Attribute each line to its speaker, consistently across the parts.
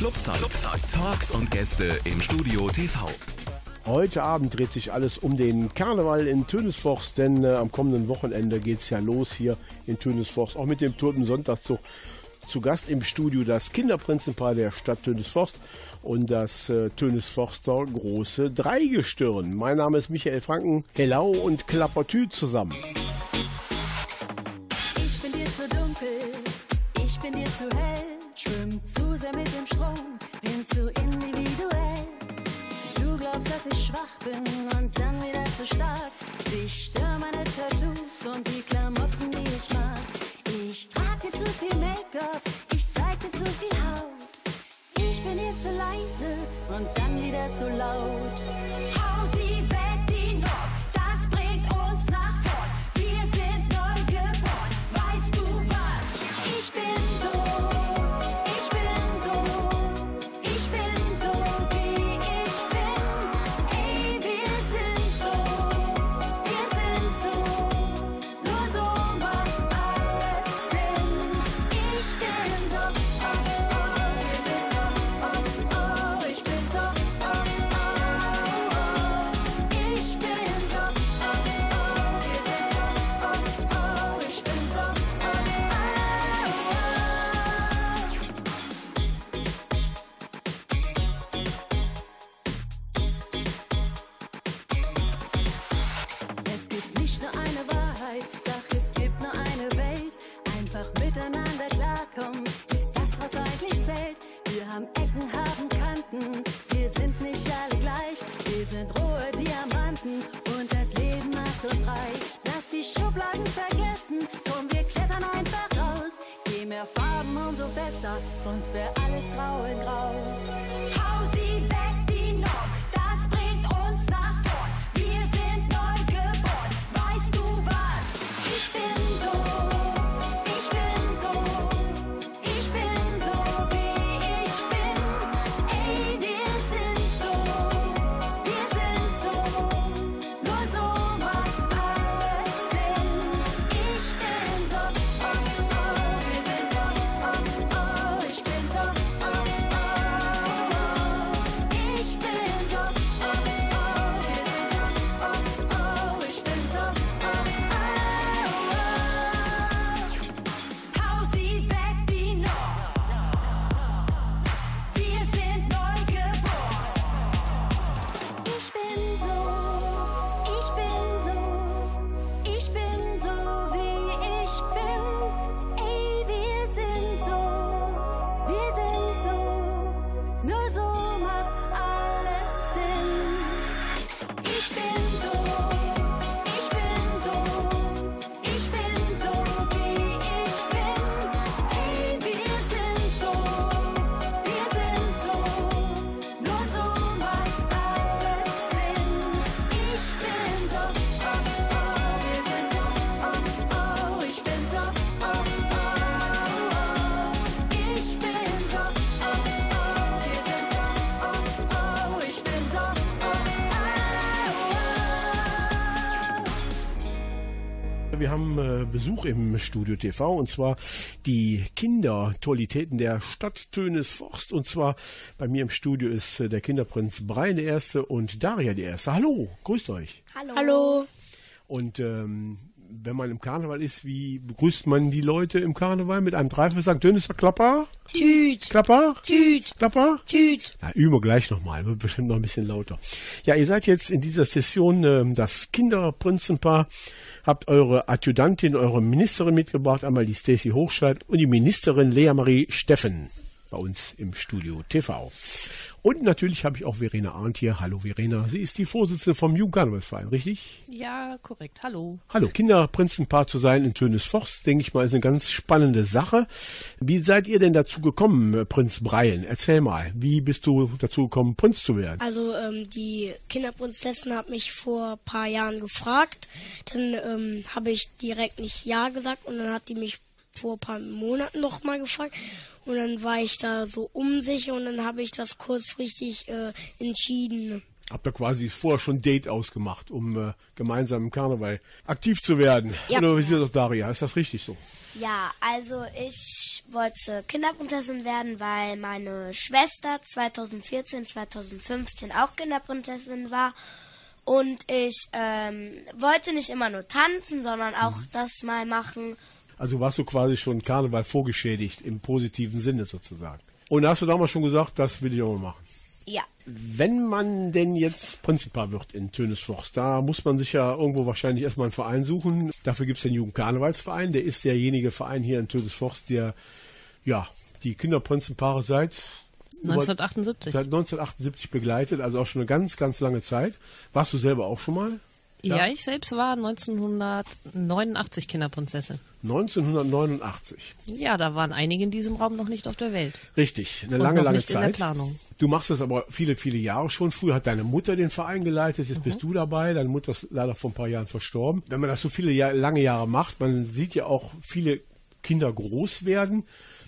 Speaker 1: Clubzeit. Clubzeit. Talks und Gäste im Studio TV.
Speaker 2: Heute Abend dreht sich alles um den Karneval in Tönisforst, denn äh, am kommenden Wochenende geht es ja los hier in Tönisforst, auch mit dem Toten Sonntagszug. Zu Gast im Studio das Kinderprinzenpaar der Stadt Tönisforst und das äh, Tönisforster große Dreigestirn. Mein Name ist Michael Franken, Hellau und Klappertü zusammen.
Speaker 3: Ich bin dir zu dunkel, ich bin dir zu hell. Schwimm zu sehr mit dem Strom, bin zu individuell. Du glaubst, dass ich schwach bin und dann wieder zu stark. Dich stören meine Tattoos und die Klamotten, die ich mag. Ich trage zu viel Make-up, ich zeig dir zu viel Haut. Ich bin dir zu leise und dann wieder zu laut. Besser, sonst wär alles grau in grau. Wir
Speaker 2: haben äh, Besuch im Studio TV und zwar die Kindertolitäten der Stadt Tönisforst. Und zwar bei mir im Studio ist äh, der Kinderprinz Brian der Erste und Daria die Erste. Hallo, grüßt euch.
Speaker 4: Hallo. Hallo.
Speaker 2: Und ähm, wenn man im Karneval ist, wie begrüßt man die Leute im Karneval? Mit einem Dreifach Töniser Klapper?
Speaker 4: Tüt.
Speaker 2: Klapper?
Speaker 4: Tüt.
Speaker 2: Klapper?
Speaker 4: Tüt.
Speaker 2: Na, üben wir gleich nochmal, wird bestimmt noch ein bisschen lauter. Ja, ihr seid jetzt in dieser Session ähm, das Kinderprinzenpaar, habt eure Adjutantin, eure Ministerin mitgebracht, einmal die Stacey Hochscheid und die Ministerin Lea Marie Steffen bei uns im Studio TV. Und natürlich habe ich auch Verena Arndt hier. Hallo Verena, sie ist die Vorsitzende vom Jugendkarnevalsverein, richtig?
Speaker 5: Ja, korrekt. Hallo.
Speaker 2: Hallo, Kinderprinzenpaar zu sein in Tönisforst, denke ich mal, ist eine ganz spannende Sache. Wie seid ihr denn dazu gekommen, äh, Prinz Brian? Erzähl mal, wie bist du dazu gekommen, Prinz zu werden?
Speaker 4: Also ähm, die Kinderprinzessin hat mich vor ein paar Jahren gefragt. Dann ähm, habe ich direkt nicht Ja gesagt und dann hat die mich vor ein paar Monaten noch mal gefragt. Und dann war ich da so unsicher und dann habe ich das kurzfristig äh, entschieden.
Speaker 2: Habt ihr quasi vorher schon Date ausgemacht, um äh, gemeinsam im Karneval aktiv zu werden?
Speaker 4: Ja.
Speaker 2: Oder wie sieht das, Daria? Ist das richtig so?
Speaker 5: Ja, also ich wollte Kinderprinzessin werden, weil meine Schwester 2014, 2015 auch Kinderprinzessin war. Und ich ähm, wollte nicht immer nur tanzen, sondern auch das mal machen.
Speaker 2: Also warst du quasi schon Karneval vorgeschädigt, im positiven Sinne sozusagen. Und hast du damals schon gesagt, das will ich auch mal machen.
Speaker 5: Ja.
Speaker 2: Wenn man denn jetzt Prinzipal wird in Tönesforst, da muss man sich ja irgendwo wahrscheinlich erstmal einen Verein suchen. Dafür gibt es den Jugendkarnevalsverein. Der ist derjenige Verein hier in Tönesforst, der ja die Kinderprinzenpaare seit
Speaker 6: 1978.
Speaker 2: Seit 1978 begleitet, also auch schon eine ganz, ganz lange Zeit. Warst du selber auch schon mal?
Speaker 6: Ja, ich selbst war 1989 Kinderprinzessin.
Speaker 2: 1989.
Speaker 6: Ja, da waren einige in diesem Raum noch nicht auf der Welt.
Speaker 2: Richtig, eine
Speaker 6: Und
Speaker 2: lange,
Speaker 6: noch
Speaker 2: lange
Speaker 6: nicht in der
Speaker 2: Zeit.
Speaker 6: Planung.
Speaker 2: Du machst das aber viele, viele Jahre schon. Früher hat deine Mutter den Verein geleitet, jetzt
Speaker 6: Mhm.
Speaker 2: bist du dabei. Deine Mutter ist leider vor ein paar Jahren verstorben. Wenn man das so viele Jahr, lange Jahre macht, man sieht ja auch viele Kinder groß werden.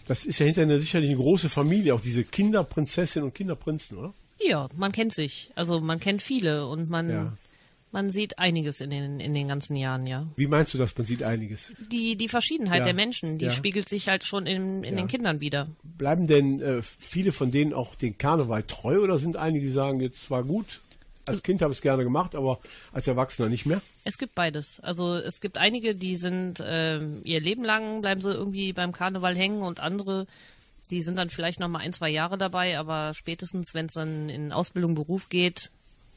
Speaker 2: Das ist ja hinterher sicherlich eine große Familie, auch diese Kinderprinzessin und Kinderprinzen, oder?
Speaker 6: Ja, man kennt sich. Also man kennt viele und man,
Speaker 2: Ja.
Speaker 6: Man sieht einiges in den, in den ganzen Jahren, ja.
Speaker 2: Wie meinst du das? Man sieht einiges.
Speaker 6: Die, die Verschiedenheit
Speaker 2: Ja.
Speaker 6: der Menschen, die
Speaker 2: Ja.
Speaker 6: spiegelt sich halt schon in, in
Speaker 2: Ja.
Speaker 6: den Kindern wieder.
Speaker 2: Bleiben denn äh, viele von denen auch den Karneval treu oder sind einige, die sagen, jetzt war gut, als Kind habe ich es gerne gemacht, aber als Erwachsener nicht mehr?
Speaker 6: Es gibt beides. Also es gibt einige, die sind ähm, ihr Leben lang bleiben sie irgendwie beim Karneval hängen und andere, die sind dann vielleicht noch mal ein, zwei Jahre dabei, aber spätestens, wenn es dann in Ausbildung, Beruf geht,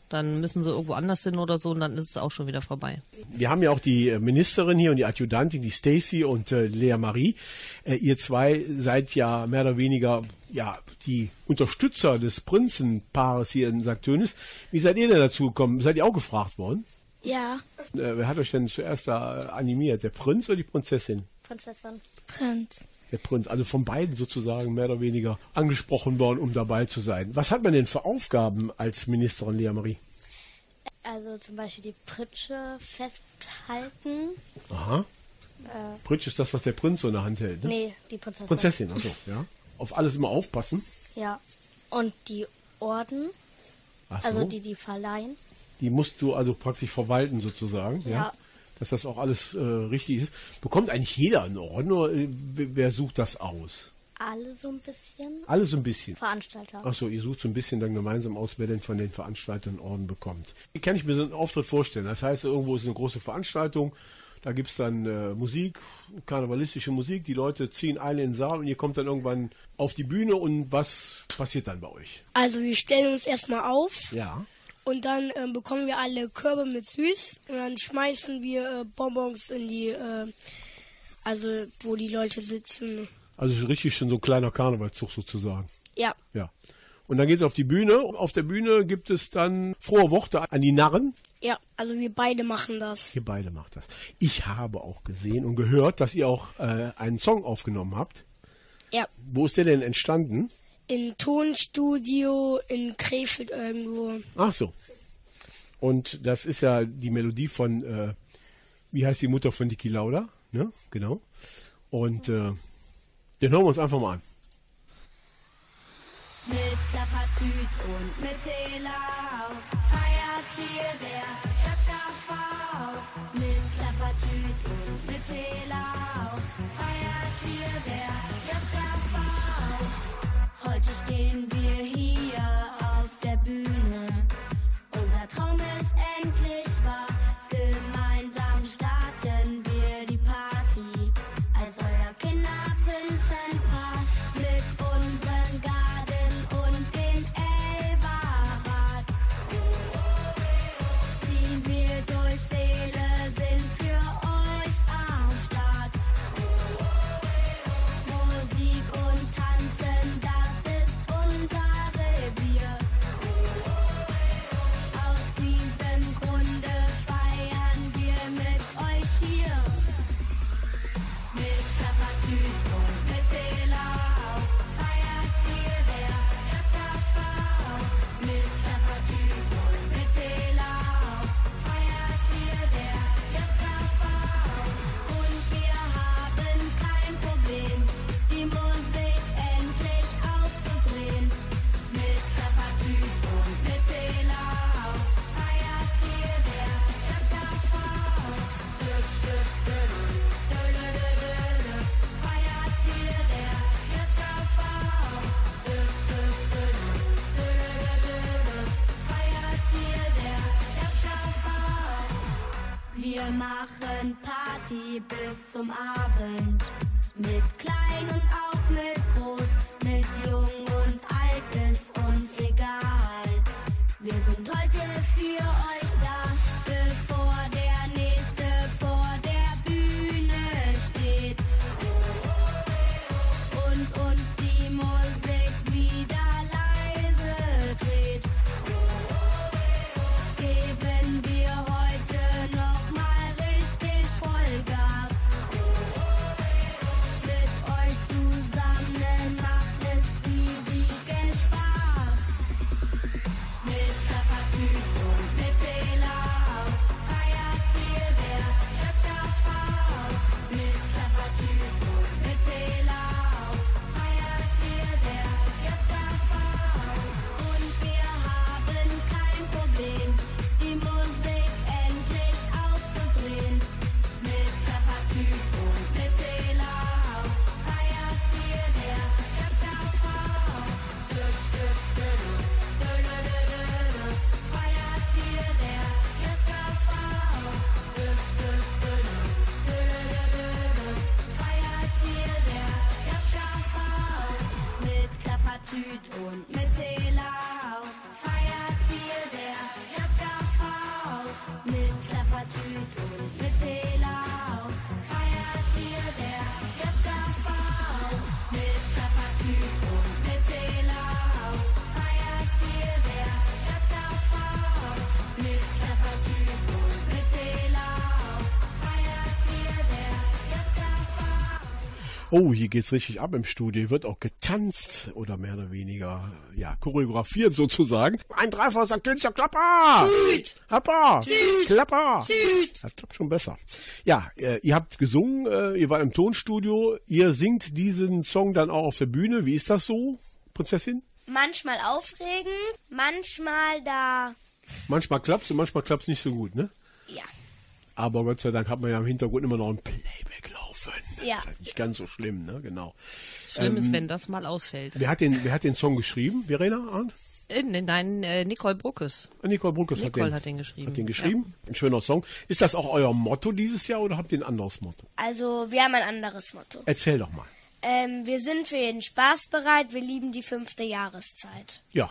Speaker 6: dann müssen sie irgendwo anders hin oder so und dann ist es auch schon wieder vorbei.
Speaker 2: Wir haben ja auch die äh, Ministerin hier und die Adjutantin, die Stacy und äh, Lea Marie. Äh, ihr zwei seid ja mehr oder weniger ja die Unterstützer des Prinzenpaares hier in St. Tönis. Wie seid ihr denn dazu gekommen? Seid ihr auch gefragt worden?
Speaker 5: Ja.
Speaker 2: Äh, wer hat euch denn zuerst da äh, animiert? Der Prinz oder die Prinzessin?
Speaker 5: Prinzessin.
Speaker 4: Prinz.
Speaker 2: Der Prinz, also von beiden sozusagen mehr oder weniger angesprochen worden, um dabei zu sein. Was hat man denn für Aufgaben als Ministerin Lea Marie?
Speaker 5: Also zum Beispiel die Pritsche festhalten.
Speaker 2: Aha. Pritsch ist das, was der Prinz so in der Hand hält, ne?
Speaker 5: Nee, die Prinzessin.
Speaker 2: Prinzessin, also, ja. Auf alles immer aufpassen.
Speaker 5: Ja. Und die Orden,
Speaker 2: Ach so.
Speaker 5: also die, die verleihen.
Speaker 2: Die musst du also praktisch verwalten sozusagen, ja.
Speaker 5: Ja.
Speaker 2: Dass das auch alles äh, richtig ist. Bekommt eigentlich jeder einen Orden oder äh, wer sucht das aus?
Speaker 5: Alle so ein bisschen.
Speaker 2: Alle so ein bisschen.
Speaker 5: Veranstalter.
Speaker 2: Ach so, ihr sucht so ein bisschen dann gemeinsam aus, wer denn von den Veranstaltern einen Orden bekommt. Wie kann ich mir so einen Auftritt vorstellen? Das heißt, irgendwo ist eine große Veranstaltung, da gibt's dann äh, Musik, karnevalistische Musik, die Leute ziehen alle in den Saal und ihr kommt dann irgendwann auf die Bühne und was passiert dann bei euch?
Speaker 4: Also wir stellen uns erstmal auf
Speaker 2: Ja.
Speaker 4: Und dann ähm, bekommen wir alle Körbe mit Süß und dann schmeißen wir äh, Bonbons in die, äh, also wo die Leute sitzen.
Speaker 2: Also richtig schon so ein kleiner Karnevalszug sozusagen.
Speaker 4: Ja,
Speaker 2: Ja. Und dann geht's auf die Bühne. Auf der Bühne gibt es dann frohe Worte an die Narren.
Speaker 4: ja, also wir beide machen das.
Speaker 2: Ihr beide macht das. Ich habe auch gesehen und gehört, dass ihr auch äh, einen Song aufgenommen habt.
Speaker 4: Ja,
Speaker 2: Wo ist der denn entstanden?
Speaker 4: In Tonstudio in Krefeld irgendwo.
Speaker 2: Ach so. Und das ist ja die Melodie von, äh, wie heißt die Mutter von Niki Lauda? Ne? Genau. Und äh, den hören wir uns einfach mal an.
Speaker 7: Mit Klappertüt und mit Telau feiert hier der JKV. Mit Klappertüt und mit Telau feiert hier der Wir machen Party bis zum Abend. Mit klein und auch mit groß, mit jung und alt ist uns egal. Wir sind heute für euch
Speaker 2: Oh, hier geht's richtig ab im Studio. Hier wird auch getanzt oder mehr oder weniger, ja, choreografiert sozusagen. Ein Dreifacher sagt Künstler, Klapper! Klapper! Klapper! Das klappt schon besser. Ja, äh, ihr habt gesungen, äh, ihr wart im Tonstudio. Ihr singt diesen Song dann auch auf der Bühne. Wie ist das so, Prinzessin?
Speaker 5: Manchmal aufregend, manchmal da.
Speaker 2: Manchmal klappt's und manchmal klappt's nicht so gut, ne?
Speaker 5: Ja.
Speaker 2: Aber Gott sei Dank hat man ja im Hintergrund immer noch ein Playback laufen. Das
Speaker 5: Ja.
Speaker 2: ist halt nicht ganz so schlimm, ne? Genau.
Speaker 6: Schlimm ist, wenn das mal ausfällt.
Speaker 2: Wer hat den, wer hat den Song geschrieben? Verena? Arndt?
Speaker 6: Äh, nein, äh, Nicole Bruckes.
Speaker 2: Nicole Bruckes
Speaker 6: Nicole
Speaker 2: hat, den,
Speaker 6: hat den geschrieben,
Speaker 2: Hat den geschrieben. Ein schöner Song. Ist das auch euer Motto dieses Jahr oder habt ihr ein anderes Motto?
Speaker 5: Also, wir haben ein anderes Motto.
Speaker 2: Erzähl doch mal.
Speaker 5: Ähm, wir sind für jeden Spaß bereit, wir lieben die fünfte Jahreszeit.
Speaker 2: Ja,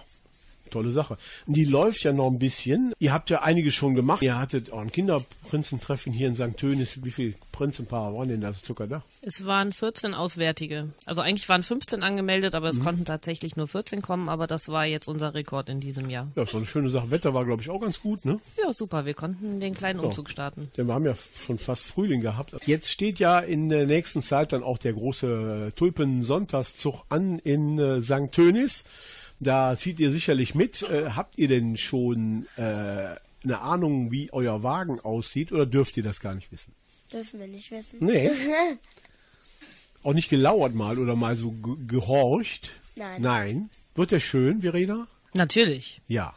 Speaker 2: tolle Sache. Und die läuft ja noch ein bisschen. Ihr habt ja einige schon gemacht. Ihr hattet auch ein Kinderprinzentreffen hier in St. Tönis. Wie viele Prinzenpaare waren denn da Zucker da?
Speaker 6: Es waren 14 Auswärtige. Also eigentlich waren 15 angemeldet, aber es
Speaker 2: Mhm.
Speaker 6: konnten tatsächlich nur 14 kommen, aber das war jetzt unser Rekord in diesem Jahr.
Speaker 2: Ja, doch eine schöne Sache. Wetter war, glaube ich, auch ganz gut, ne?
Speaker 6: Ja, super, wir konnten den kleinen Umzug starten.
Speaker 2: Denn wir haben ja schon fast Frühling gehabt. Jetzt steht ja in der nächsten Zeit dann auch der große Tulpen-Sonntagszug an in äh, St. Tönis. Da zieht ihr sicherlich mit. Äh, habt ihr denn schon äh, eine Ahnung, wie euer Wagen aussieht oder dürft ihr das gar nicht wissen?
Speaker 5: Dürfen wir nicht wissen.
Speaker 2: Nee. Auch nicht gelauert mal oder mal so ge gehorcht?
Speaker 5: Nein.
Speaker 2: Nein. Wird der schön, Verena?
Speaker 6: Natürlich,
Speaker 2: Ja.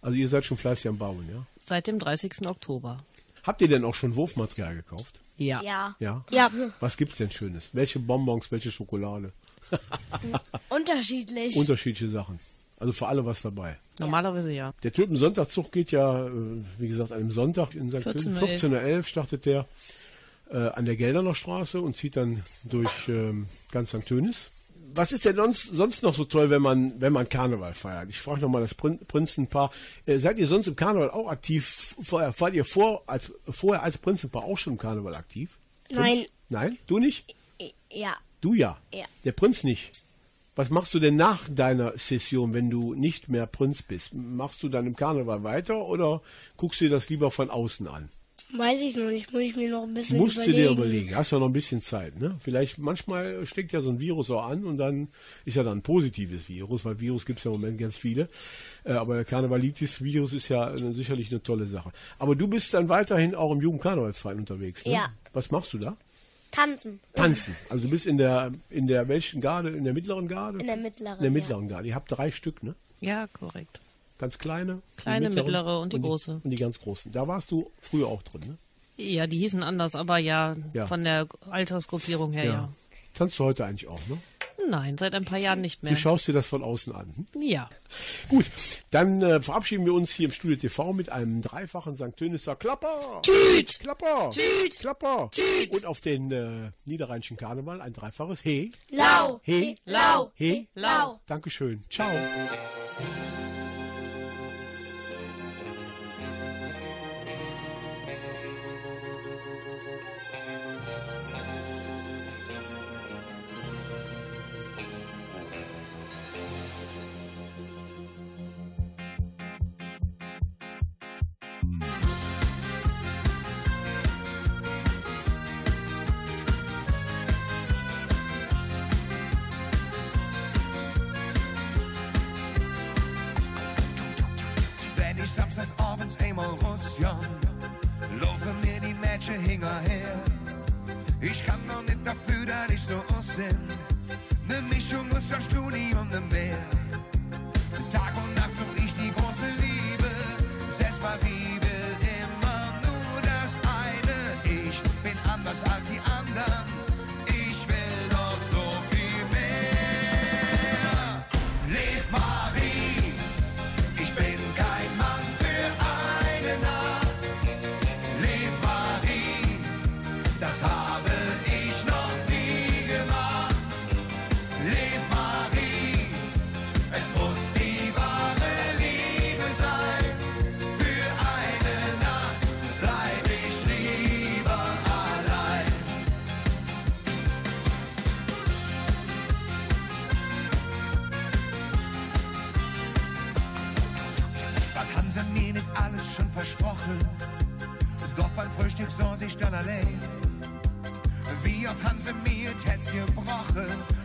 Speaker 2: Also ihr seid schon fleißig am Bauen, ja?
Speaker 6: seit dem 30. Oktober.
Speaker 2: Habt ihr denn auch schon Wurfmaterial gekauft?
Speaker 6: Ja.
Speaker 5: Ja.
Speaker 2: Ja.
Speaker 4: Ja,
Speaker 2: Was gibt's denn Schönes? Welche Bonbons, welche Schokolade?
Speaker 5: Unterschiedlich.
Speaker 2: Unterschiedliche Sachen. Also für alle was dabei.
Speaker 6: Normalerweise ja.
Speaker 2: Der Tulpensonntagszug geht ja, äh, wie gesagt, an einem Sonntag in St.
Speaker 6: 14.11
Speaker 2: Tönis. 14.11 Uhr startet der äh, an der Gelderner Straße und zieht dann durch ähm, ganz St. Tönis. Was ist denn sonst, sonst noch so toll, wenn man, wenn man Karneval feiert? Ich frage nochmal das Prin Prinzenpaar. Äh, seid ihr sonst im Karneval auch aktiv? Vorher, wart ihr vor, als, vorher als Prinzenpaar auch schon im Karneval aktiv?
Speaker 4: Nein.
Speaker 2: Nein? Du nicht?
Speaker 5: ja.
Speaker 2: Du ja.
Speaker 5: Ja.
Speaker 2: Der Prinz nicht. Was machst du denn nach deiner Session, wenn du nicht mehr Prinz bist? Machst du dann im Karneval weiter oder guckst du dir das lieber von außen an?
Speaker 4: weiß ich noch nicht. Muss ich mir noch ein bisschen
Speaker 2: Musst du
Speaker 4: überlegen.
Speaker 2: dir überlegen. Hast ja noch ein bisschen Zeit, ne? Vielleicht manchmal steckt ja so ein Virus auch an und dann ist ja dann ein positives Virus, weil Virus gibt es ja im Moment ganz viele. Äh, aber der Karnevalitis-Virus ist ja äh, sicherlich eine tolle Sache. Aber du bist dann weiterhin auch im Jugendkarnevalsverein unterwegs, ne?
Speaker 5: Ja.
Speaker 2: Was machst du da?
Speaker 5: Tanzen.
Speaker 2: Tanzen. Also du bist in der in der welchen Garde? In der mittleren Garde?
Speaker 5: In der mittleren,
Speaker 2: In der mittleren Garde. Ihr habt drei Stück, ne?
Speaker 6: Ja, korrekt.
Speaker 2: Ganz kleine. die
Speaker 6: Kleine,
Speaker 2: mittleren
Speaker 6: mittlere und die große.
Speaker 2: Und die ganz großen. Da warst du früher auch drin, ne?
Speaker 6: Ja, die hießen anders, aber ja,
Speaker 2: Ja.
Speaker 6: von der Altersgruppierung her, ja.
Speaker 2: Tanzt du heute eigentlich auch, ne?
Speaker 6: Nein, seit ein paar Jahren nicht mehr.
Speaker 2: Du schaust dir das von außen an.
Speaker 6: Ja.
Speaker 2: Gut, dann äh, verabschieden wir uns hier im Studio TV mit einem dreifachen St. Tönisser Klapper.
Speaker 4: Tüt!
Speaker 2: Klapper.
Speaker 4: Tüt!
Speaker 2: Klapper.
Speaker 4: Tüt!
Speaker 2: Und auf den äh, niederrheinischen Karneval ein dreifaches He.
Speaker 4: Lau!
Speaker 2: He.
Speaker 4: Lau!
Speaker 2: He.
Speaker 4: Lau!
Speaker 2: Dankeschön. Ciao.
Speaker 8: Doch beim Frühstück saß ich dann allein. Wie sie mir das Herz gebrochen?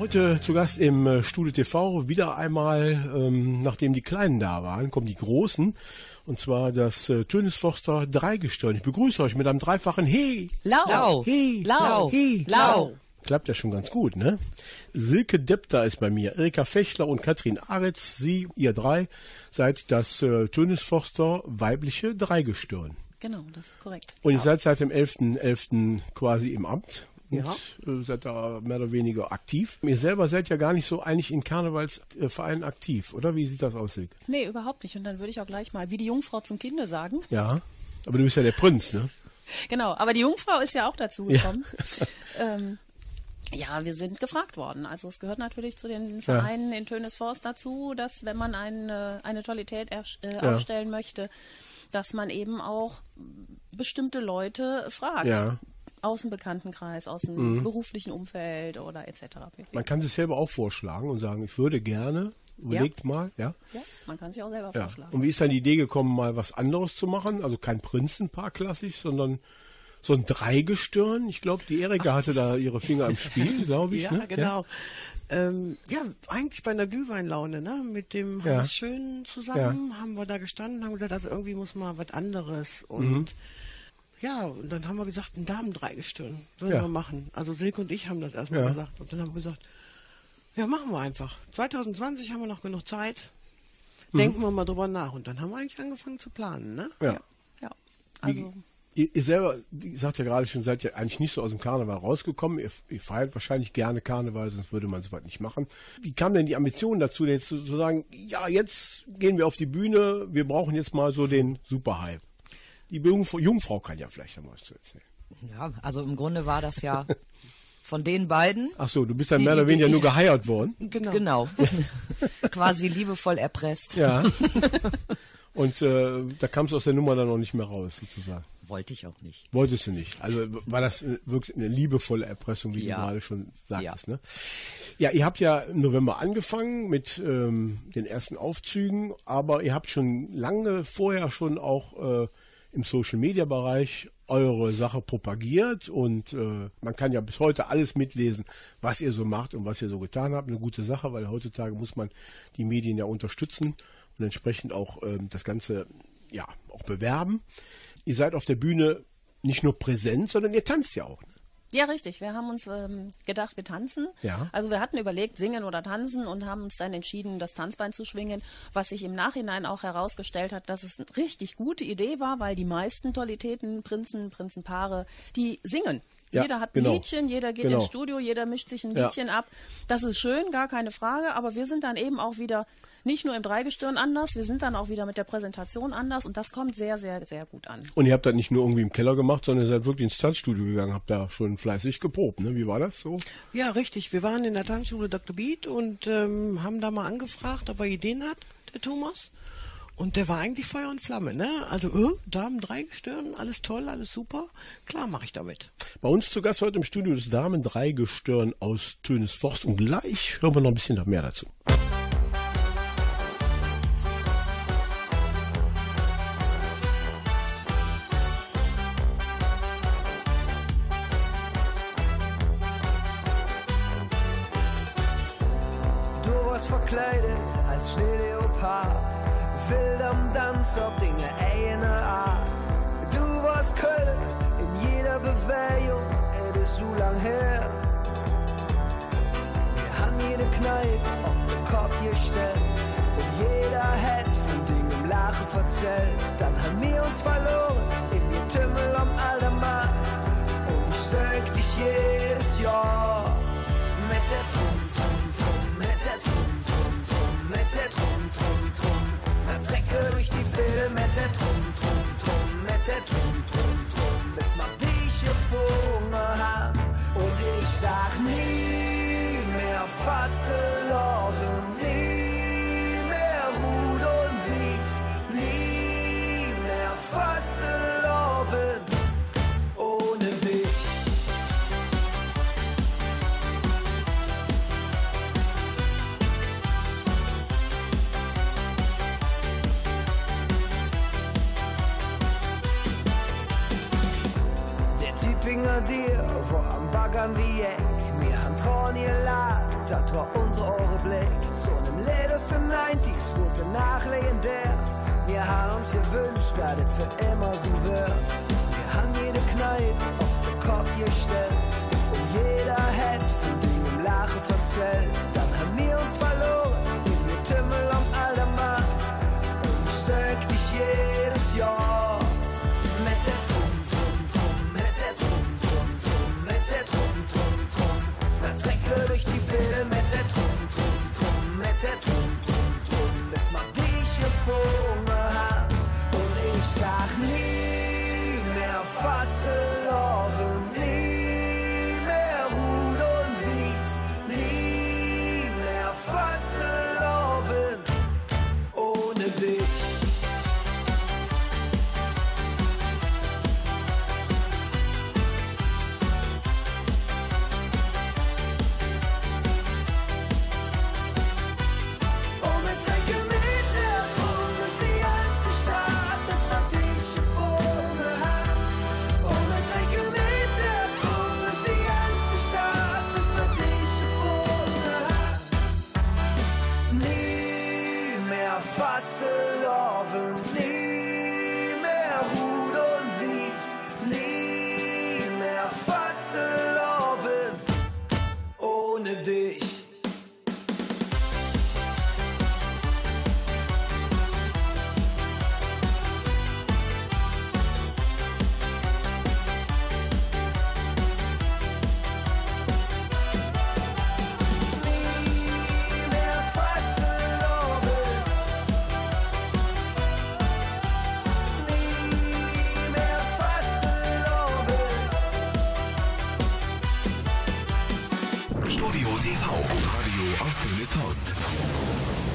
Speaker 2: Heute zu Gast im äh, Studio TV wieder einmal, ähm, nachdem die Kleinen da waren, kommen die Großen. Und zwar das äh, Tönisforster Dreigestirn. Ich begrüße euch mit einem dreifachen He.
Speaker 6: Lau.
Speaker 2: He.
Speaker 6: Lau.
Speaker 2: He.
Speaker 6: Lau.
Speaker 2: Klappt ja schon ganz gut, ne? Silke Depter ist bei mir, Erika Fechtler und Katrin Aretz. Sie, ihr drei, seid das äh, Tönisforster weibliche Dreigestirn.
Speaker 9: Genau, das ist korrekt.
Speaker 2: Und ihr seid seit dem 11.11. quasi im Amt. Und
Speaker 9: Ja.
Speaker 2: äh, seid da mehr oder weniger aktiv. Ihr selber seid ja gar nicht so eigentlich in Karnevalsvereinen aktiv, oder? Wie sieht das aus, Silke?
Speaker 9: Nee, überhaupt nicht. Und dann würde ich auch gleich mal wie die Jungfrau zum Kinde sagen.
Speaker 2: Ja. Aber du bist ja der Prinz, ne?
Speaker 9: Genau, aber die Jungfrau ist ja auch dazu gekommen. ähm, ja, wir sind gefragt worden. Also es gehört natürlich zu den Vereinen in Tönesforst dazu, dass wenn man eine, eine Tollität äh,
Speaker 2: Ja.
Speaker 9: aufstellen möchte, dass man eben auch bestimmte Leute fragt.
Speaker 2: Ja. Mhm.
Speaker 9: Aus dem Bekanntenkreis, aus dem beruflichen Umfeld oder etc.
Speaker 2: Man kann sich selber auch vorschlagen und sagen, ich würde gerne, überlegt mal, ja.
Speaker 9: Ja, man kann sich auch selber
Speaker 2: Ja.
Speaker 9: vorschlagen.
Speaker 2: Und wie ist dann die Idee gekommen, mal was anderes zu machen? Also kein Prinzenpaar klassisch, sondern so ein Dreigestirn. Ich glaube, die Erika hatte da ihre Finger im Spiel, glaube ich.
Speaker 10: Ja,
Speaker 2: ne?
Speaker 10: genau. Ähm, ja, eigentlich bei einer Glühweinlaune, ne? Mit dem
Speaker 2: Ja.
Speaker 10: Hans Schön zusammen haben wir da gestanden, haben gesagt, also irgendwie muss mal was anderes. Und
Speaker 2: Mhm.
Speaker 10: Ja, und dann haben wir gesagt, ein Damendreigestirn würden
Speaker 2: Ja.
Speaker 10: wir machen. Also Silke und ich haben das erstmal
Speaker 2: Ja.
Speaker 10: gesagt. Und dann haben wir gesagt, ja, machen wir einfach. 2020 haben wir noch genug Zeit.
Speaker 2: Mhm.
Speaker 10: Denken wir mal drüber nach. Und dann haben wir eigentlich angefangen zu planen, ne?
Speaker 2: Ja.
Speaker 9: Ja,
Speaker 2: Wie,
Speaker 9: also
Speaker 2: ihr, ihr selber, wie gesagt ja gerade schon, seid ja eigentlich nicht so aus dem Karneval rausgekommen. Ihr, ihr feiert wahrscheinlich gerne Karneval, sonst würde man es weit nicht machen. Wie kam denn die Ambition dazu, jetzt zu, zu sagen, ja, jetzt gehen wir auf die Bühne, wir brauchen jetzt mal so den Superhype. Die Jungfrau, Jungfrau kann ja vielleicht noch was zu erzählen.
Speaker 11: Ja, also im Grunde war das ja von den beiden.
Speaker 2: Ach so, du bist dann
Speaker 11: Die
Speaker 2: mehr oder weniger nur geheiert worden.
Speaker 10: Genau.
Speaker 11: Genau. Quasi liebevoll erpresst.
Speaker 2: Ja. Und äh, da kamst du aus der Nummer dann noch nicht mehr raus, sozusagen.
Speaker 11: Wollte ich auch nicht.
Speaker 2: Wolltest du nicht. Also war das äh, wirklich eine liebevolle Erpressung, wie
Speaker 11: Ja.
Speaker 2: du gerade schon sagtest. Ne? Ja, ihr habt ja im November angefangen mit ähm, den ersten Aufzügen, aber ihr habt schon lange vorher schon auch äh, im Social-Media-Bereich eure Sache propagiert und äh, man kann ja bis heute alles mitlesen, was ihr so macht und was ihr so getan habt. Eine gute Sache, weil heutzutage muss man die Medien ja unterstützen und entsprechend auch ähm, das Ganze ja auch bewerben. Ihr seid auf der Bühne nicht nur präsent, sondern ihr tanzt ja auch.
Speaker 9: Ja, richtig. Wir haben uns ähm, gedacht, wir tanzen.
Speaker 2: Ja.
Speaker 9: Also wir hatten überlegt, singen oder tanzen und haben uns dann entschieden, das Tanzbein zu schwingen, was sich im Nachhinein auch herausgestellt hat, dass es eine richtig gute Idee war, weil die meisten Tollitäten, Prinzen, Prinzenpaare, die singen.
Speaker 2: Ja,
Speaker 9: jeder hat ein
Speaker 2: genau.
Speaker 9: Liedchen, jeder geht
Speaker 2: Genau.
Speaker 9: ins Studio, jeder mischt sich ein
Speaker 2: Ja.
Speaker 9: Liedchen ab. Das ist schön, gar keine Frage, aber wir sind dann eben auch wieder nicht nur im Dreigestirn anders, wir sind dann auch wieder mit der Präsentation anders und das kommt sehr, sehr, sehr gut an.
Speaker 2: Und ihr habt das nicht nur irgendwie im Keller gemacht, sondern ihr seid wirklich ins Tanzstudio gegangen, habt da schon fleißig geprobt. Ne? Wie war das so?
Speaker 10: Ja, richtig. Wir waren in der Tanzschule Dr. Beat und ähm, haben da mal angefragt, ob er Ideen hat, der Thomas. Und der war eigentlich Feuer und Flamme, ne? Also, äh, Damen, Dreigestirn, alles toll, alles super. Klar mache ich damit.
Speaker 2: Bei uns zu Gast heute im Studio das Damen Dreigestirn aus Tönesforst und gleich hören wir noch ein bisschen noch mehr dazu.
Speaker 12: Verkleidet als Schneeleopard, wild am Tanz auf Dinge eine Art. Du warst Köln in jeder Bewegung, es ist so lang her. Wir haben jede Kneipe auf den Kopf gestellt und jeder hat von Dingen Lachen verzählt. Dann haben wir uns verloren im Getümmel am Aldermarkt und ich sag dich jedes Jahr Bis man dich gefunden hat und ich sag nie mehr faste Love, Baggern wie Eck. Wir haben Trauen geladen, das war unser Augenblick. Zu einem letzten 90s wurde nach legendär. Wir haben uns gewünscht, dass es für immer so wird. Wir haben jede Kneipe auf den Kopf gestellt. Und jeder hat von Dingen Lachen verzählt. Dann haben wir uns verloren
Speaker 1: TV, Radio aus Tönes Faust.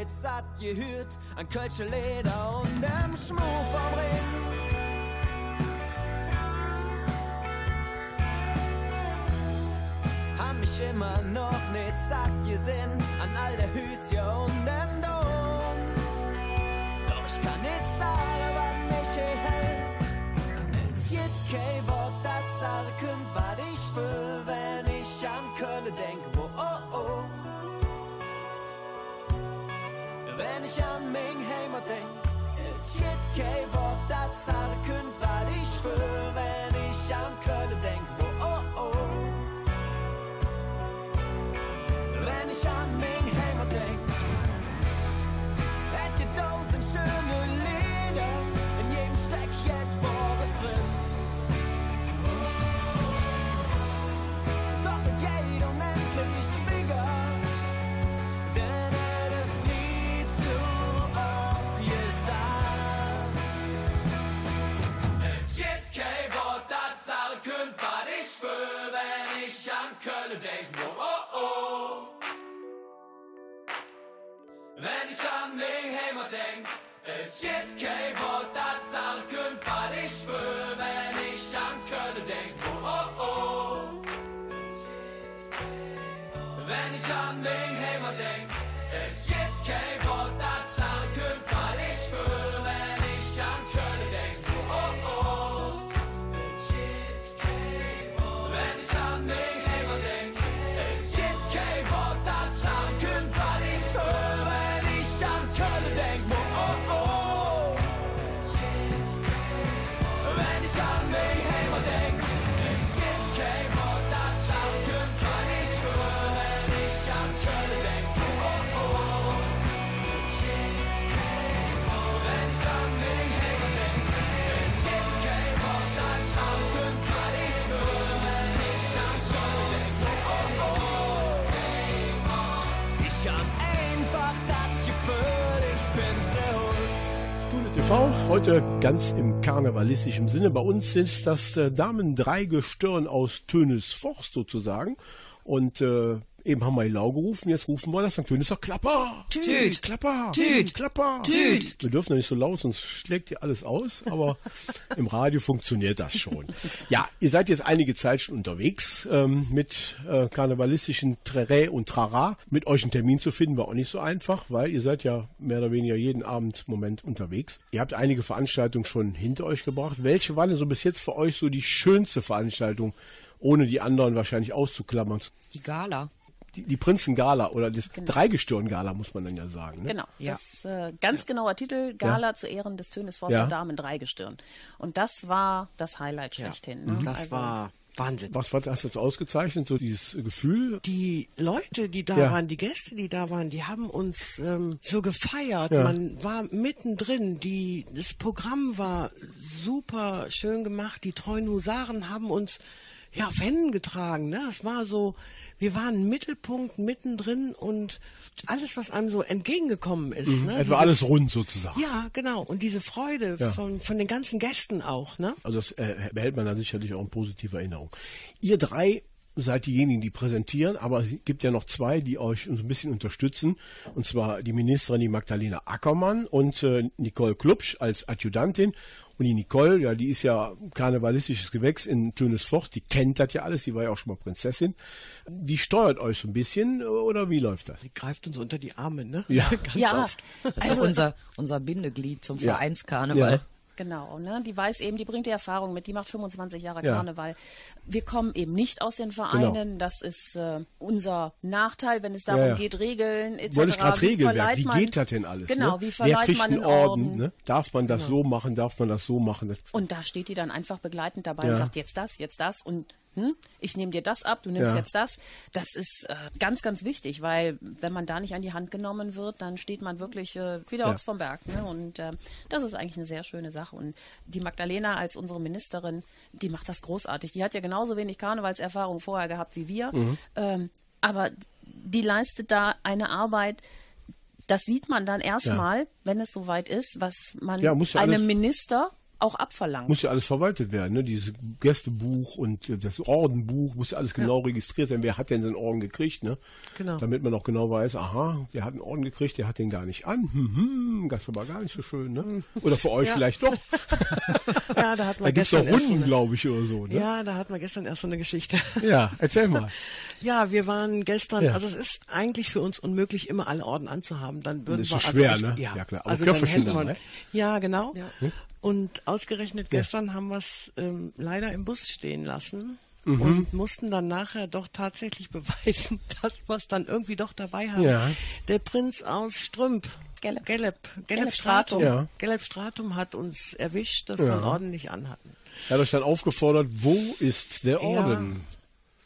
Speaker 12: Nicht satt gehört an Kölsche Leder und dem Schmuck vom Ring. Hab mich immer noch nicht satt gesehen an all der Hüsje und dem Dom.
Speaker 2: Heute ganz im karnevalistischen Sinne. Bei uns ist das äh, Damen-Dreigestirn aus Tönesforst sozusagen. Und äh, eben haben wir Lau gerufen, jetzt rufen wir das St. Töniser Klapper.
Speaker 11: Tüt.
Speaker 2: Klapper.
Speaker 11: Tüt.
Speaker 2: Klapper.
Speaker 11: Tüt.
Speaker 2: Wir dürfen ja nicht so laut, sonst schlägt ihr alles aus, aber im Radio funktioniert das schon. Ja, ihr seid jetzt einige Zeit schon unterwegs ähm, mit äh, karnevalistischen Trerä und Trara. Mit euch einen Termin zu finden war auch nicht so einfach, weil ihr seid ja mehr oder weniger jeden Abend im Moment unterwegs. Ihr habt einige Veranstaltungen schon hinter euch gebracht. Welche war denn so bis jetzt für euch so die schönste Veranstaltung, ohne die anderen wahrscheinlich auszuklammern?
Speaker 11: Die Gala.
Speaker 2: Die, die Prinzengala oder das Dreigestirn-Gala, muss man dann ja sagen. Ne?
Speaker 9: Genau, das äh, ganz genauer Titel, Gala zu Ehren des Tönisforster
Speaker 2: Ja.
Speaker 9: Damen Dreigestirn. Und das war das Highlight schlechthin. Ne?
Speaker 10: Das
Speaker 9: Also-
Speaker 10: war Wahnsinn.
Speaker 2: Was, was hast du so ausgezeichnet, so dieses Gefühl?
Speaker 10: Die Leute, die da
Speaker 2: Ja.
Speaker 10: waren, die Gäste, die da waren, die haben uns ähm, so gefeiert.
Speaker 2: Ja.
Speaker 10: Man war mittendrin. Die, das Programm war super schön gemacht. Die treuen Husaren haben uns ja, auf Händen getragen. Ne? Es war so, wir waren Mittelpunkt mittendrin und alles, was einem so entgegengekommen ist.
Speaker 2: Mhm.
Speaker 10: Ne?
Speaker 2: Etwa
Speaker 10: Diese-
Speaker 2: alles rund sozusagen.
Speaker 10: Ja, genau. Und diese Freude
Speaker 2: Ja.
Speaker 10: von, von den ganzen Gästen auch. Ne?
Speaker 2: Also das äh, behält man dann sicherlich auch in positiver Erinnerung. Ihr drei seid diejenigen, die präsentieren, aber es gibt ja noch zwei, die euch so ein bisschen unterstützen. Und zwar die Ministerin, die Magdalena Ackermann und äh, Nicole Klubsch als Adjutantin. Und die Nicole, ja, die ist ja karnevalistisches Gewächs in Tönesforst, die kennt das ja alles, die war ja auch schon mal Prinzessin. Die steuert euch so ein bisschen, oder wie läuft das?
Speaker 10: Die greift uns unter die Arme, ne?
Speaker 2: Ja.
Speaker 10: Ganz
Speaker 9: Ja.
Speaker 10: oft.
Speaker 11: Das ist
Speaker 9: Also-
Speaker 11: unser, unser Bindeglied zum
Speaker 2: Ja.
Speaker 11: Vereinskarneval.
Speaker 2: Ja.
Speaker 9: Genau, ne? Die weiß eben, die bringt die Erfahrung mit, die macht 25 Jahre
Speaker 2: Ja.
Speaker 9: Karneval. Wir kommen eben nicht aus den Vereinen, das ist äh, unser Nachteil, wenn es darum
Speaker 2: Ja,
Speaker 9: geht, Regeln etc.
Speaker 2: Wollte ich gerade
Speaker 9: verleiht
Speaker 2: Wie geht das denn alles?
Speaker 9: Genau,
Speaker 2: ne?
Speaker 9: wie
Speaker 2: Wer
Speaker 9: verleiht
Speaker 2: kriegt
Speaker 9: man
Speaker 2: einen
Speaker 9: einen
Speaker 2: Orden?
Speaker 9: Orden?
Speaker 2: Ne? Darf man das
Speaker 10: Genau.
Speaker 2: so machen? Darf man das so machen? Das,
Speaker 9: Und da steht die dann einfach begleitend dabei und sagt jetzt das, jetzt das und hm, ich nehme dir das ab, du nimmst
Speaker 2: Ja.
Speaker 9: jetzt das. Das ist äh, ganz, ganz wichtig, weil wenn man da nicht an die Hand genommen wird, dann steht man wirklich äh, wieder
Speaker 2: Ja.
Speaker 9: Ochs vom Berg. Ne? Und äh, das ist eigentlich eine sehr schöne Sache. Und die Magdalena als unsere Ministerin, die macht das großartig. Die hat ja genauso wenig Karnevalserfahrung vorher gehabt wie wir.
Speaker 2: Mhm.
Speaker 9: Ähm, aber die leistet da eine Arbeit, das sieht man dann erstmal, wenn es soweit ist, was man
Speaker 2: Ja, ja
Speaker 9: einem Minister auch abverlangt.
Speaker 2: muss ja alles verwaltet werden, ne? Dieses Gästebuch und äh, das Ordenbuch muss ja alles genau registriert sein. Wer hat denn den Orden gekriegt, ne?
Speaker 10: Genau.
Speaker 2: Damit man auch genau weiß, aha, der hat einen Orden gekriegt, der hat den gar nicht an. Hm, hm, das ist aber gar nicht so schön, ne? Oder für euch
Speaker 10: Ja.
Speaker 2: vielleicht doch.
Speaker 10: Ja, da hat man
Speaker 2: Da gibt's
Speaker 10: gestern erst so
Speaker 2: Runden,
Speaker 10: eine-
Speaker 2: glaube ich, oder so, ne?
Speaker 10: Ja, da hatten wir gestern erst so eine Geschichte.
Speaker 2: Ja, erzähl mal.
Speaker 10: Ja, wir waren gestern,
Speaker 2: Ja.
Speaker 10: also es ist eigentlich für uns unmöglich, immer alle Orden anzuhaben. Dann würden
Speaker 2: Das ist
Speaker 10: wir
Speaker 2: so
Speaker 10: also
Speaker 2: schwer,
Speaker 10: echt-
Speaker 2: ne?
Speaker 10: Ja,
Speaker 2: Ja, klar. Aber
Speaker 10: Also
Speaker 2: Köfferchen
Speaker 10: dann hätten
Speaker 2: dann,
Speaker 10: wir, ja, genau.
Speaker 2: Hm?
Speaker 10: Und ausgerechnet gestern haben wir es ähm, leider im Bus stehen lassen.
Speaker 2: Mhm.
Speaker 10: Und mussten dann nachher doch tatsächlich beweisen, dass wir es dann irgendwie doch dabei haben.
Speaker 2: Ja.
Speaker 10: Der Prinz aus Strümp,
Speaker 9: Gelb.
Speaker 10: Gelb,
Speaker 9: Gelb
Speaker 10: Gelb
Speaker 9: Stratum.
Speaker 2: Ja.
Speaker 10: Gelb Stratum hat uns erwischt, dass
Speaker 2: Ja.
Speaker 10: wir den Orden nicht anhatten.
Speaker 2: Er hat euch dann aufgefordert, wo ist der
Speaker 10: Ja.
Speaker 2: Orden?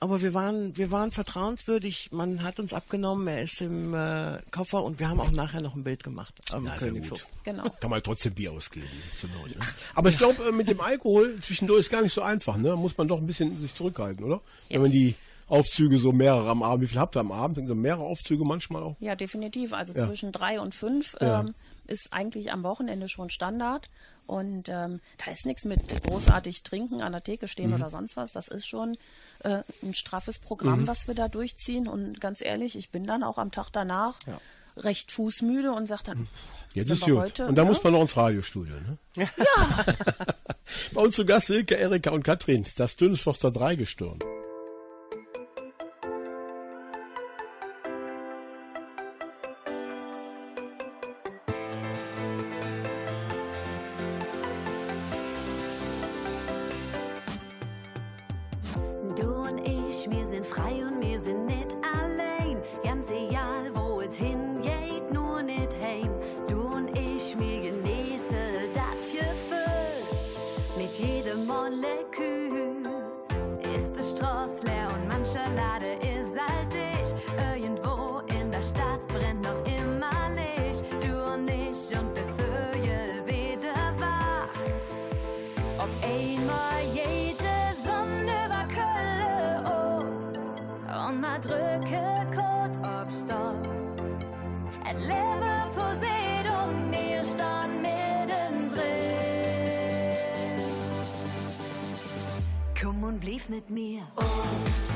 Speaker 10: Aber wir waren, wir waren vertrauenswürdig. Man hat uns abgenommen. Er ist im äh, Koffer und wir haben auch nachher noch ein Bild gemacht am
Speaker 2: Ja, sehr
Speaker 10: Königshof.
Speaker 2: gut.
Speaker 9: Genau.
Speaker 2: Kann man trotzdem Bier ausgeben. Not, ne? Aber ich glaube, mit dem Alkohol zwischendurch ist gar nicht so einfach. Ne? Da muss man doch ein bisschen sich zurückhalten, oder? Wenn man die Aufzüge so mehrere am Abend, wie viel habt ihr am Abend? Sind so mehrere Aufzüge manchmal auch?
Speaker 9: Ja, definitiv. Also
Speaker 2: Ja.
Speaker 9: zwischen drei und fünf
Speaker 2: Ja.
Speaker 9: ähm, ist eigentlich am Wochenende schon Standard. Und ähm, da ist nichts mit großartig trinken, an der Theke stehen
Speaker 2: Mhm.
Speaker 9: oder sonst was. Das ist schon äh, ein straffes Programm,
Speaker 2: Mhm.
Speaker 9: was wir da durchziehen. Und ganz ehrlich, ich bin dann auch am Tag danach
Speaker 2: Ja.
Speaker 9: recht fußmüde und sage dann,
Speaker 2: Jetzt ist gut.
Speaker 9: heute,
Speaker 2: und da
Speaker 9: ne?
Speaker 2: muss man noch ins Radiostudio. Ne? Ja. Bei uns zu Gast Silke, Erika und Katrin, das Dünnesforster Dreigestirn.
Speaker 3: Du und mancher Lade ist saltig. Irgendwo in der Stadt brennt noch immer Licht. Du und ich und der Vögel wieder wach. Ob einmal jede Sonne war Kölle oh, und mal drücke Kurt ob Stopp. Et lebe Poseidon, wir stand mittendrin. Komm und blieb mit mir. Oh,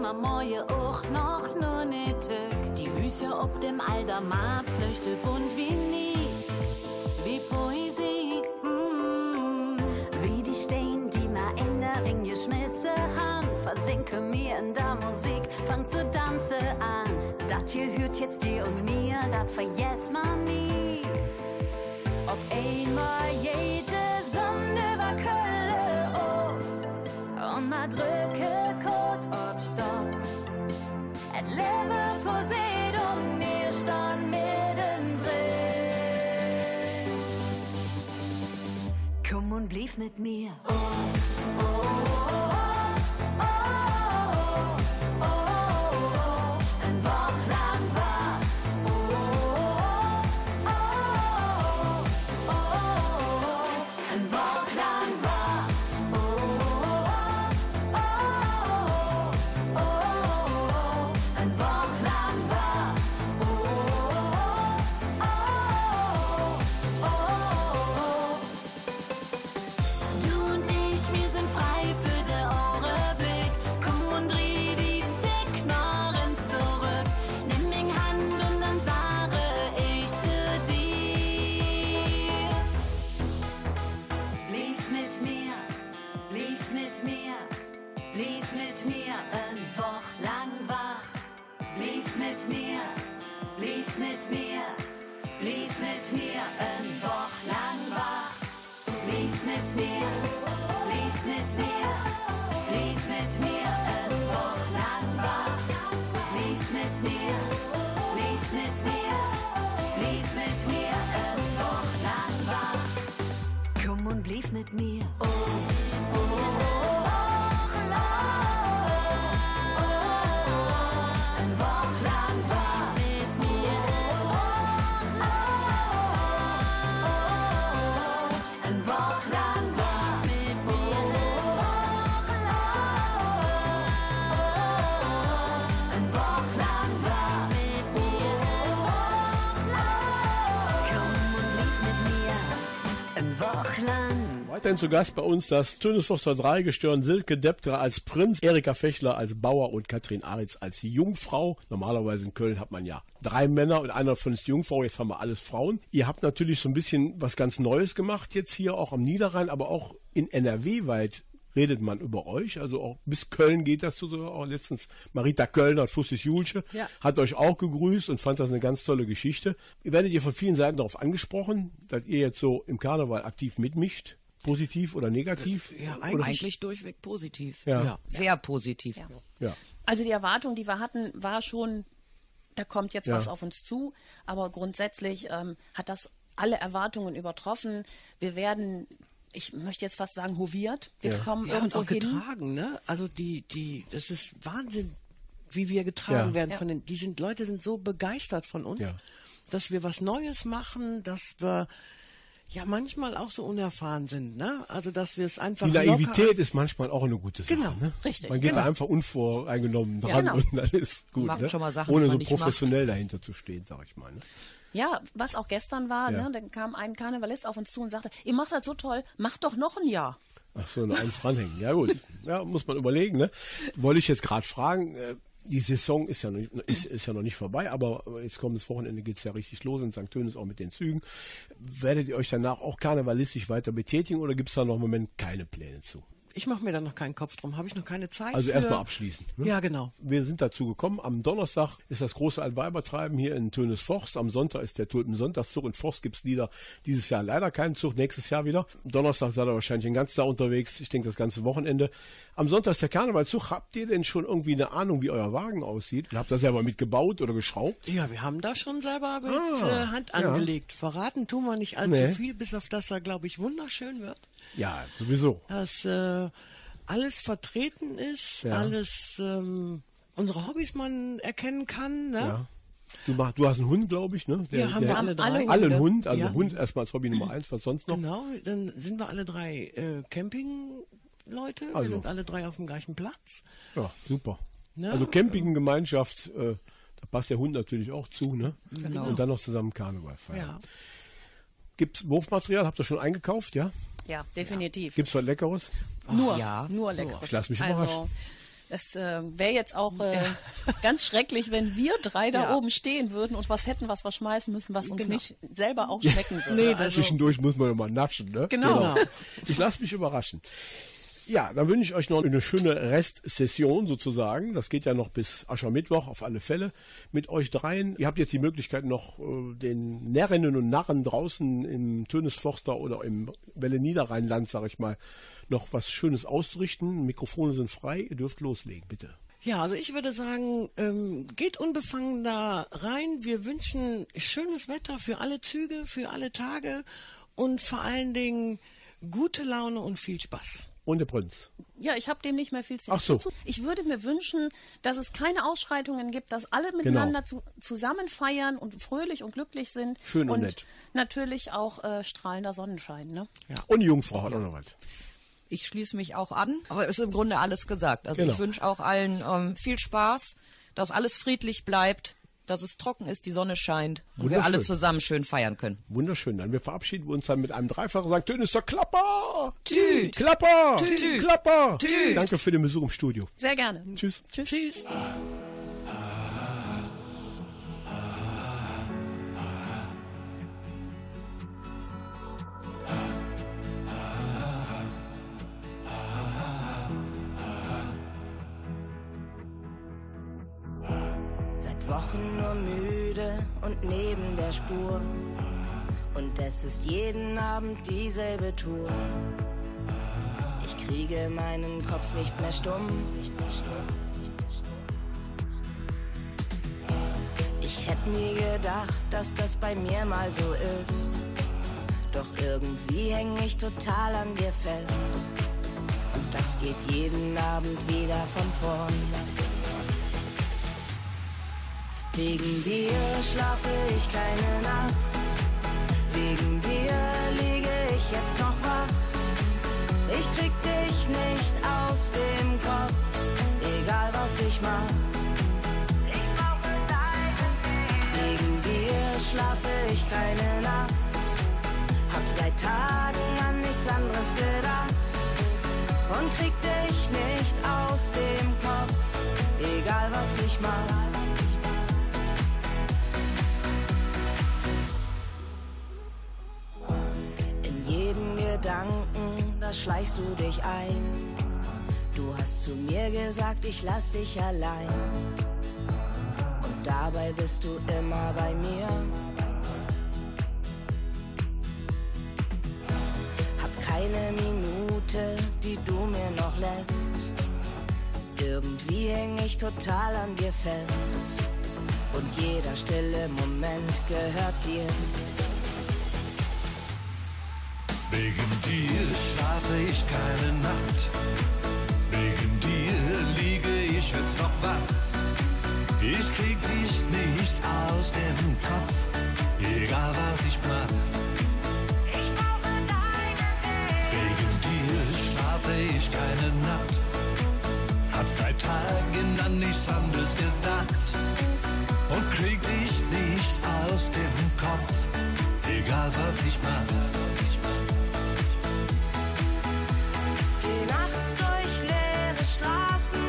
Speaker 3: Man morgen auch noch nur tück. Die Hüse ob dem Aldermarkt leuchtet bunt wie nie. Wie Poesie, mm. wie die Steine, die ma in der Ring geschmissen haben. Versinke mir in der Musik, fang zu tanzen an. Das hier hört jetzt dir und mir, das vergesst man nie. Ob einmal jede maar drücke Code op Stopp. Het leven Poseidon, wir stand mittendrin.
Speaker 13: Komm und blieb mit mir.
Speaker 3: Een
Speaker 2: Weiterhin zu Gast bei uns das Tönesforster 3 Gestirn Silke Deptra als Prinz, Erika Fechler als Bauer und Katrin Aritz als Jungfrau. Normalerweise in Köln hat man ja drei Männer und einer von ist Jungfrau, jetzt haben wir alles Frauen. Ihr habt natürlich so ein bisschen was ganz Neues gemacht jetzt hier auch am Niederrhein, aber auch in NRW weit redet man über euch, also auch bis Köln geht das so, auch letztens Marita Kölner Fussis Julsche
Speaker 9: Ja.
Speaker 2: hat euch auch gegrüßt und fand das eine ganz tolle Geschichte. Ihr werdet ihr von vielen Seiten darauf angesprochen, dass ihr jetzt so im Karneval aktiv mitmischt, positiv oder negativ?
Speaker 11: Ja,
Speaker 2: Oder-
Speaker 11: eigentlich, eigentlich durchweg positiv.
Speaker 2: Ja. Ja.
Speaker 11: Sehr positiv.
Speaker 2: Ja.
Speaker 9: Also die Erwartung, die wir hatten, war schon, da kommt jetzt
Speaker 2: Ja.
Speaker 9: was auf uns zu. Aber grundsätzlich ähm, hat das alle Erwartungen übertroffen. Wir werden, ich möchte jetzt fast sagen, hoviert. Wir
Speaker 10: ja.
Speaker 9: kommen
Speaker 10: ja, und
Speaker 9: irgendwo
Speaker 10: auch
Speaker 9: hin.
Speaker 10: getragen, ne? Also die, die, das ist Wahnsinn, wie wir getragen
Speaker 2: Ja.
Speaker 10: werden
Speaker 9: Ja.
Speaker 10: von den, die sind, Leute sind so begeistert von uns,
Speaker 2: Ja.
Speaker 10: dass wir was Neues machen, dass wir ja manchmal auch so unerfahren sind, ne? Also dass wir es einfach
Speaker 2: Die Naivität ist manchmal auch eine gute Sache.
Speaker 10: Genau,
Speaker 2: ne?
Speaker 9: richtig,
Speaker 2: Man geht
Speaker 10: genau.
Speaker 2: da einfach unvoreingenommen
Speaker 9: Ja,
Speaker 2: dran
Speaker 9: genau.
Speaker 2: und dann ist gut.
Speaker 11: Macht
Speaker 2: ne?
Speaker 11: schon mal Sachen,
Speaker 2: Ohne
Speaker 11: die
Speaker 2: so
Speaker 11: man nicht
Speaker 2: professionell dahinter zu stehen, sag ich mal. Ne?
Speaker 9: Ja, was auch gestern war,
Speaker 2: Ja.
Speaker 9: ne, dann kam ein Karnevalist auf uns zu und sagte, ihr macht das so toll, macht doch noch ein Jahr.
Speaker 2: Ach so, eine Eins ranhängen. Ja gut, ja, muss man überlegen. Ne? Wollte ich jetzt gerade fragen, äh, die Saison ist ja, noch, ist, ist ja noch nicht vorbei, aber jetzt kommendes Wochenende geht's ja richtig los in St. Tönis auch mit den Zügen. Werdet ihr euch danach auch karnevalistisch weiter betätigen oder gibt's da noch im Moment keine Pläne zu?
Speaker 10: Ich mache mir da noch keinen Kopf drum, habe ich noch keine Zeit.
Speaker 2: Also erstmal abschließen. Ne?
Speaker 10: Ja, genau.
Speaker 2: Wir sind dazu gekommen. Am Donnerstag ist das große Altweibertreiben hier in Tönes Forst. Am Sonntag ist der Tulpensonntagszug. In Forst gibt's Lieder. Dieses Jahr leider keinen Zug, nächstes Jahr wieder. Donnerstag seid ihr wahrscheinlich den ganzen Tag unterwegs. Ich denke das ganze Wochenende. Am Sonntag ist der Karnevalzug. Habt ihr denn schon irgendwie eine Ahnung, wie euer Wagen aussieht? Habt ihr selber mitgebaut oder geschraubt?
Speaker 10: Ja, wir haben da schon selber mit
Speaker 2: Ah,
Speaker 10: äh, Hand
Speaker 2: ja.
Speaker 10: angelegt. Verraten tun wir nicht allzu
Speaker 2: Nee.
Speaker 10: viel, bis auf das er, glaube ich, wunderschön wird.
Speaker 2: Ja, sowieso.
Speaker 10: Dass äh, alles vertreten ist,
Speaker 2: Ja.
Speaker 10: alles ähm, unsere Hobbys man erkennen kann. Ne?
Speaker 2: Ja. Du, mach, du hast einen Hund, glaube ich, ne?
Speaker 10: Ja, haben wir alle drei.
Speaker 2: Alle einen Hund, also
Speaker 10: Ja.
Speaker 2: Hund erstmal als Hobby Nummer eins, was sonst noch?
Speaker 10: Genau, dann sind wir alle drei äh, Campingleute.
Speaker 2: Also.
Speaker 10: Wir sind alle drei auf dem gleichen Platz.
Speaker 2: Ja, super.
Speaker 10: Ne?
Speaker 2: Also Campinggemeinschaft, äh, da passt der Hund natürlich auch zu, ne?
Speaker 11: Genau.
Speaker 2: Und dann noch zusammen Karneval feiern.
Speaker 10: Ja.
Speaker 2: Gibt's Wurfmaterial? Habt ihr schon eingekauft, ja?
Speaker 9: Ja, definitiv.
Speaker 2: Gibt's was Leckeres?
Speaker 9: nur,
Speaker 11: ja.
Speaker 9: nur leckeres.
Speaker 2: Ich lass mich
Speaker 9: also,
Speaker 2: überraschen.
Speaker 9: es äh, wäre jetzt auch äh, ganz schrecklich, wenn wir drei da
Speaker 10: Ja.
Speaker 9: oben stehen würden und was hätten, was wir schmeißen müssen, was uns
Speaker 10: Genau.
Speaker 9: nicht selber auch schmecken würde.
Speaker 10: Nee,
Speaker 9: also,
Speaker 10: das
Speaker 2: Zwischendurch muss man ja mal naschen, ne?
Speaker 9: Genau.
Speaker 10: Genau.
Speaker 2: Ich lasse mich überraschen. Ja, dann wünsche ich euch noch eine schöne Restsession sozusagen. Das geht ja noch bis Aschermittwoch auf alle Fälle mit euch dreien. Ihr habt jetzt die Möglichkeit noch äh, den Närrinnen und Narren draußen im Tönesforster oder im Welle Niederrheinland, sag ich mal, noch was Schönes auszurichten. Mikrofone sind frei. Ihr dürft loslegen, bitte.
Speaker 10: Ja, also ich würde sagen, ähm, geht unbefangen da rein. Wir wünschen schönes Wetter für alle Züge, für alle Tage und vor allen Dingen gute Laune und viel Spaß.
Speaker 2: Und der Prinz.
Speaker 9: Ja, ich habe dem nicht mehr viel zu
Speaker 2: Ach so.
Speaker 9: Ich würde mir wünschen, dass es keine Ausschreitungen gibt, dass alle miteinander zu, zusammen feiern und fröhlich und glücklich sind.
Speaker 2: Schön und
Speaker 9: und
Speaker 2: nett.
Speaker 9: natürlich auch äh, strahlender Sonnenschein. Ne?
Speaker 2: Ja. Und Jungfrau hat auch noch was.
Speaker 11: Ich schließe mich auch an, aber es ist im Grunde alles gesagt. Also
Speaker 2: Genau.
Speaker 11: ich wünsche auch allen ähm, viel Spaß, dass alles friedlich bleibt, dass es trocken ist, die Sonne scheint und wir alle zusammen schön feiern können.
Speaker 2: Wunderschön. Dann wir verabschieden uns dann mit einem Dreifachen sagen, Töne ist der Klapper!
Speaker 11: Tüt.
Speaker 2: Klapper!
Speaker 11: Tüt.
Speaker 2: Klapper!
Speaker 11: Tüt.
Speaker 2: Danke für den Besuch im Studio.
Speaker 9: Sehr gerne.
Speaker 2: Tschüss.
Speaker 9: Tschüss.
Speaker 14: Seit Wochen nur müde und neben der Spur. Und es ist jeden Abend dieselbe Tour. Ich kriege meinen Kopf nicht mehr stumm. Ich hätte nie gedacht, dass das bei mir mal so ist. Doch irgendwie häng ich total an dir fest. Und das geht jeden Abend wieder von vorn. Wegen dir schlafe ich keine Nacht. Wegen dir liege ich jetzt noch wach. Ich krieg dich nicht aus dem Kopf, egal was ich mach. Wegen dir schlafe ich keine Nacht. Hab seit Tagen an nichts anderes gedacht. Und krieg dich nicht aus dem Kopf, egal was ich mach. Gedanken, da schleichst du dich ein. Du hast zu mir gesagt, ich lass dich allein. Und dabei bist du immer bei mir. Hab keine Minute, die du mir noch lässt. Irgendwie häng ich total an dir fest. Und jeder stille Moment gehört dir.
Speaker 8: Wegen dir schlafe ich keine Nacht. Wegen dir liege ich jetzt noch wach. Ich krieg dich nicht aus dem Kopf, egal was ich mach. Wegen dir schlafe ich keine Nacht. Hab seit Tagen an nichts anderes gedacht. Und krieg dich nicht aus dem Kopf, egal was ich mach.
Speaker 14: Straßen,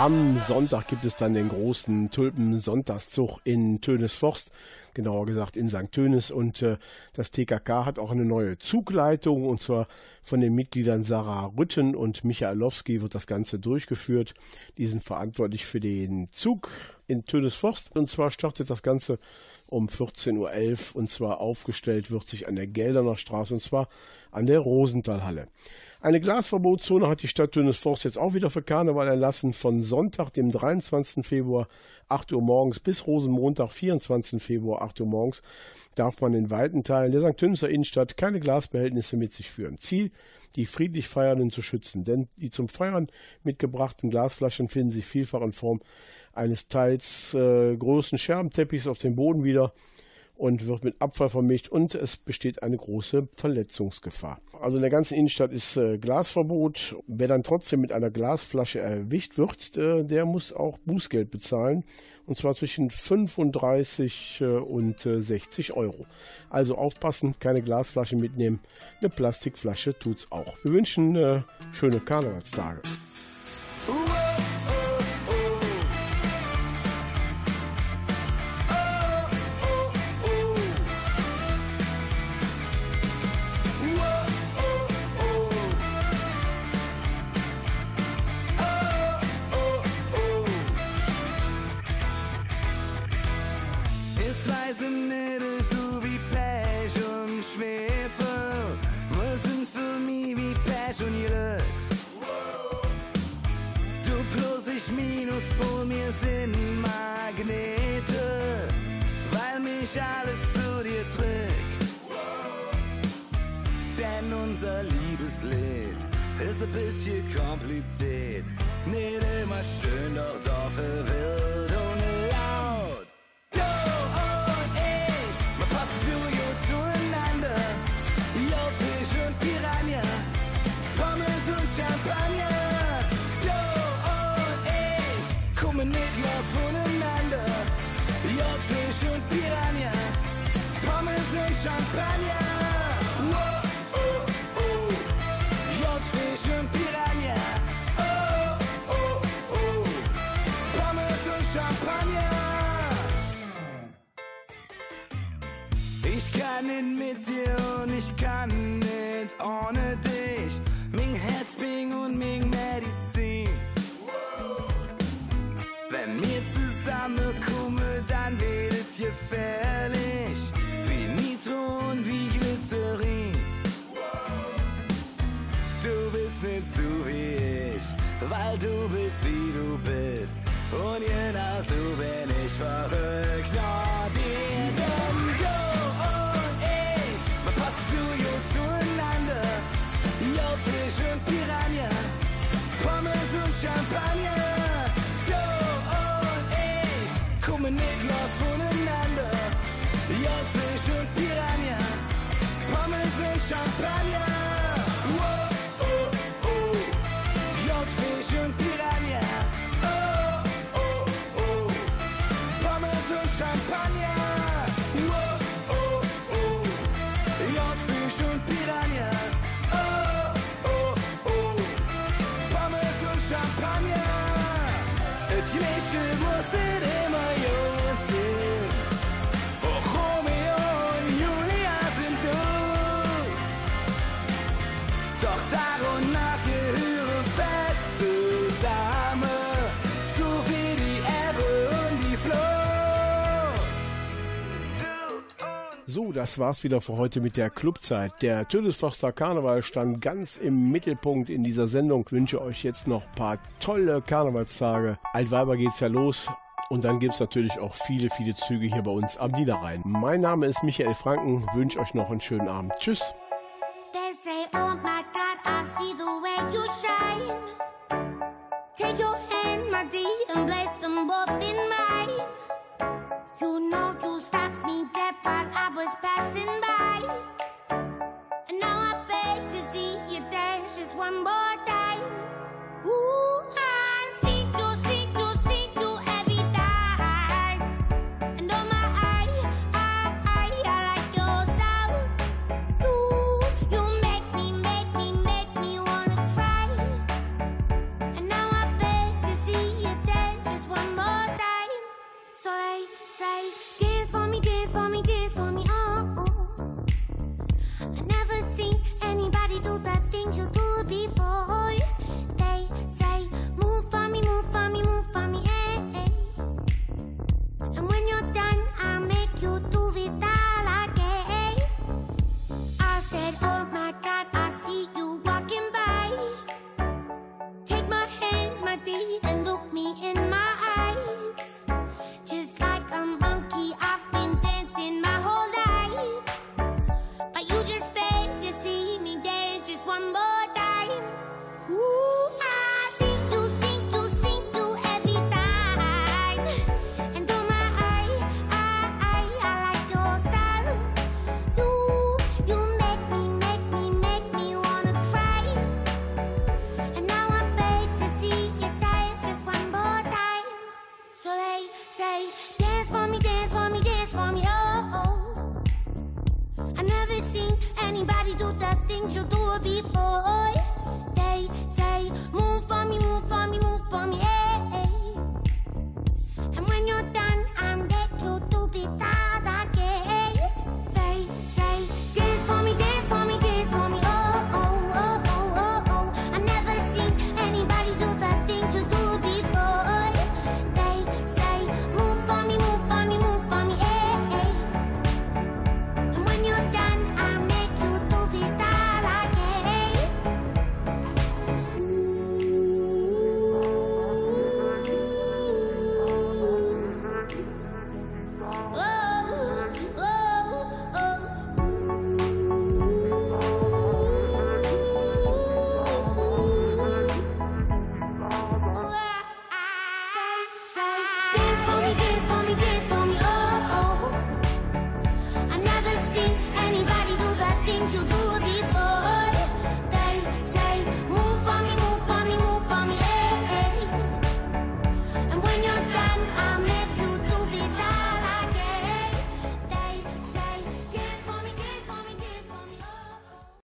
Speaker 2: Am Sonntag gibt es dann den großen Tulpen-Sonntagszug in Tönesforst, genauer gesagt in St. Tönes. Und äh, das TKK hat auch eine neue Zugleitung und zwar von den Mitgliedern Sarah Rütten und Michaelowski wird das Ganze durchgeführt. Die sind verantwortlich für den Zug in Tönesforst. Und zwar startet das Ganze um 14.11 Uhr und zwar aufgestellt wird sich an der Gelderner Straße und zwar an der Rosenthalhalle. Eine Glasverbotszone hat die Stadt Tönesforst jetzt auch wieder für Karneval erlassen. Von Sonntag, dem 23. Februar, 8 Uhr morgens bis Rosenmontag, 24. Februar, 8 Uhr morgens, darf man in weiten Teilen der St. Tönniser Innenstadt keine Glasbehältnisse mit sich führen. Ziel, die friedlich Feiernden zu schützen, denn die zum Feiern mitgebrachten Glasflaschen finden sich vielfach in Form eines teils äh, großen Scherbenteppichs auf dem Boden wieder und wird mit Abfall vermischt und es besteht eine große Verletzungsgefahr. Also in der ganzen Innenstadt ist äh, Glasverbot. Wer dann trotzdem mit einer Glasflasche erwischt wird, äh, der muss auch Bußgeld bezahlen und zwar zwischen 35 äh, und 60 Euro. Also aufpassen, keine Glasflasche mitnehmen, eine Plastikflasche tut's auch. Wir wünschen äh, schöne Karnevalstage.
Speaker 12: Jetzt bisschen kompliziert. Nicht immer schön, doch dafür wild So,
Speaker 2: das war's wieder für heute mit der Clubzeit. Der Tödesforster Karneval stand ganz im Mittelpunkt in dieser Sendung. Ich wünsche euch jetzt noch ein paar tolle Karnevalstage. Altweiber geht's ja los. Und dann gibt's natürlich auch viele, viele Züge hier bei uns am Niederrhein. Mein Name ist Michael Franken. Wünsche euch noch einen schönen Abend. Tschüss.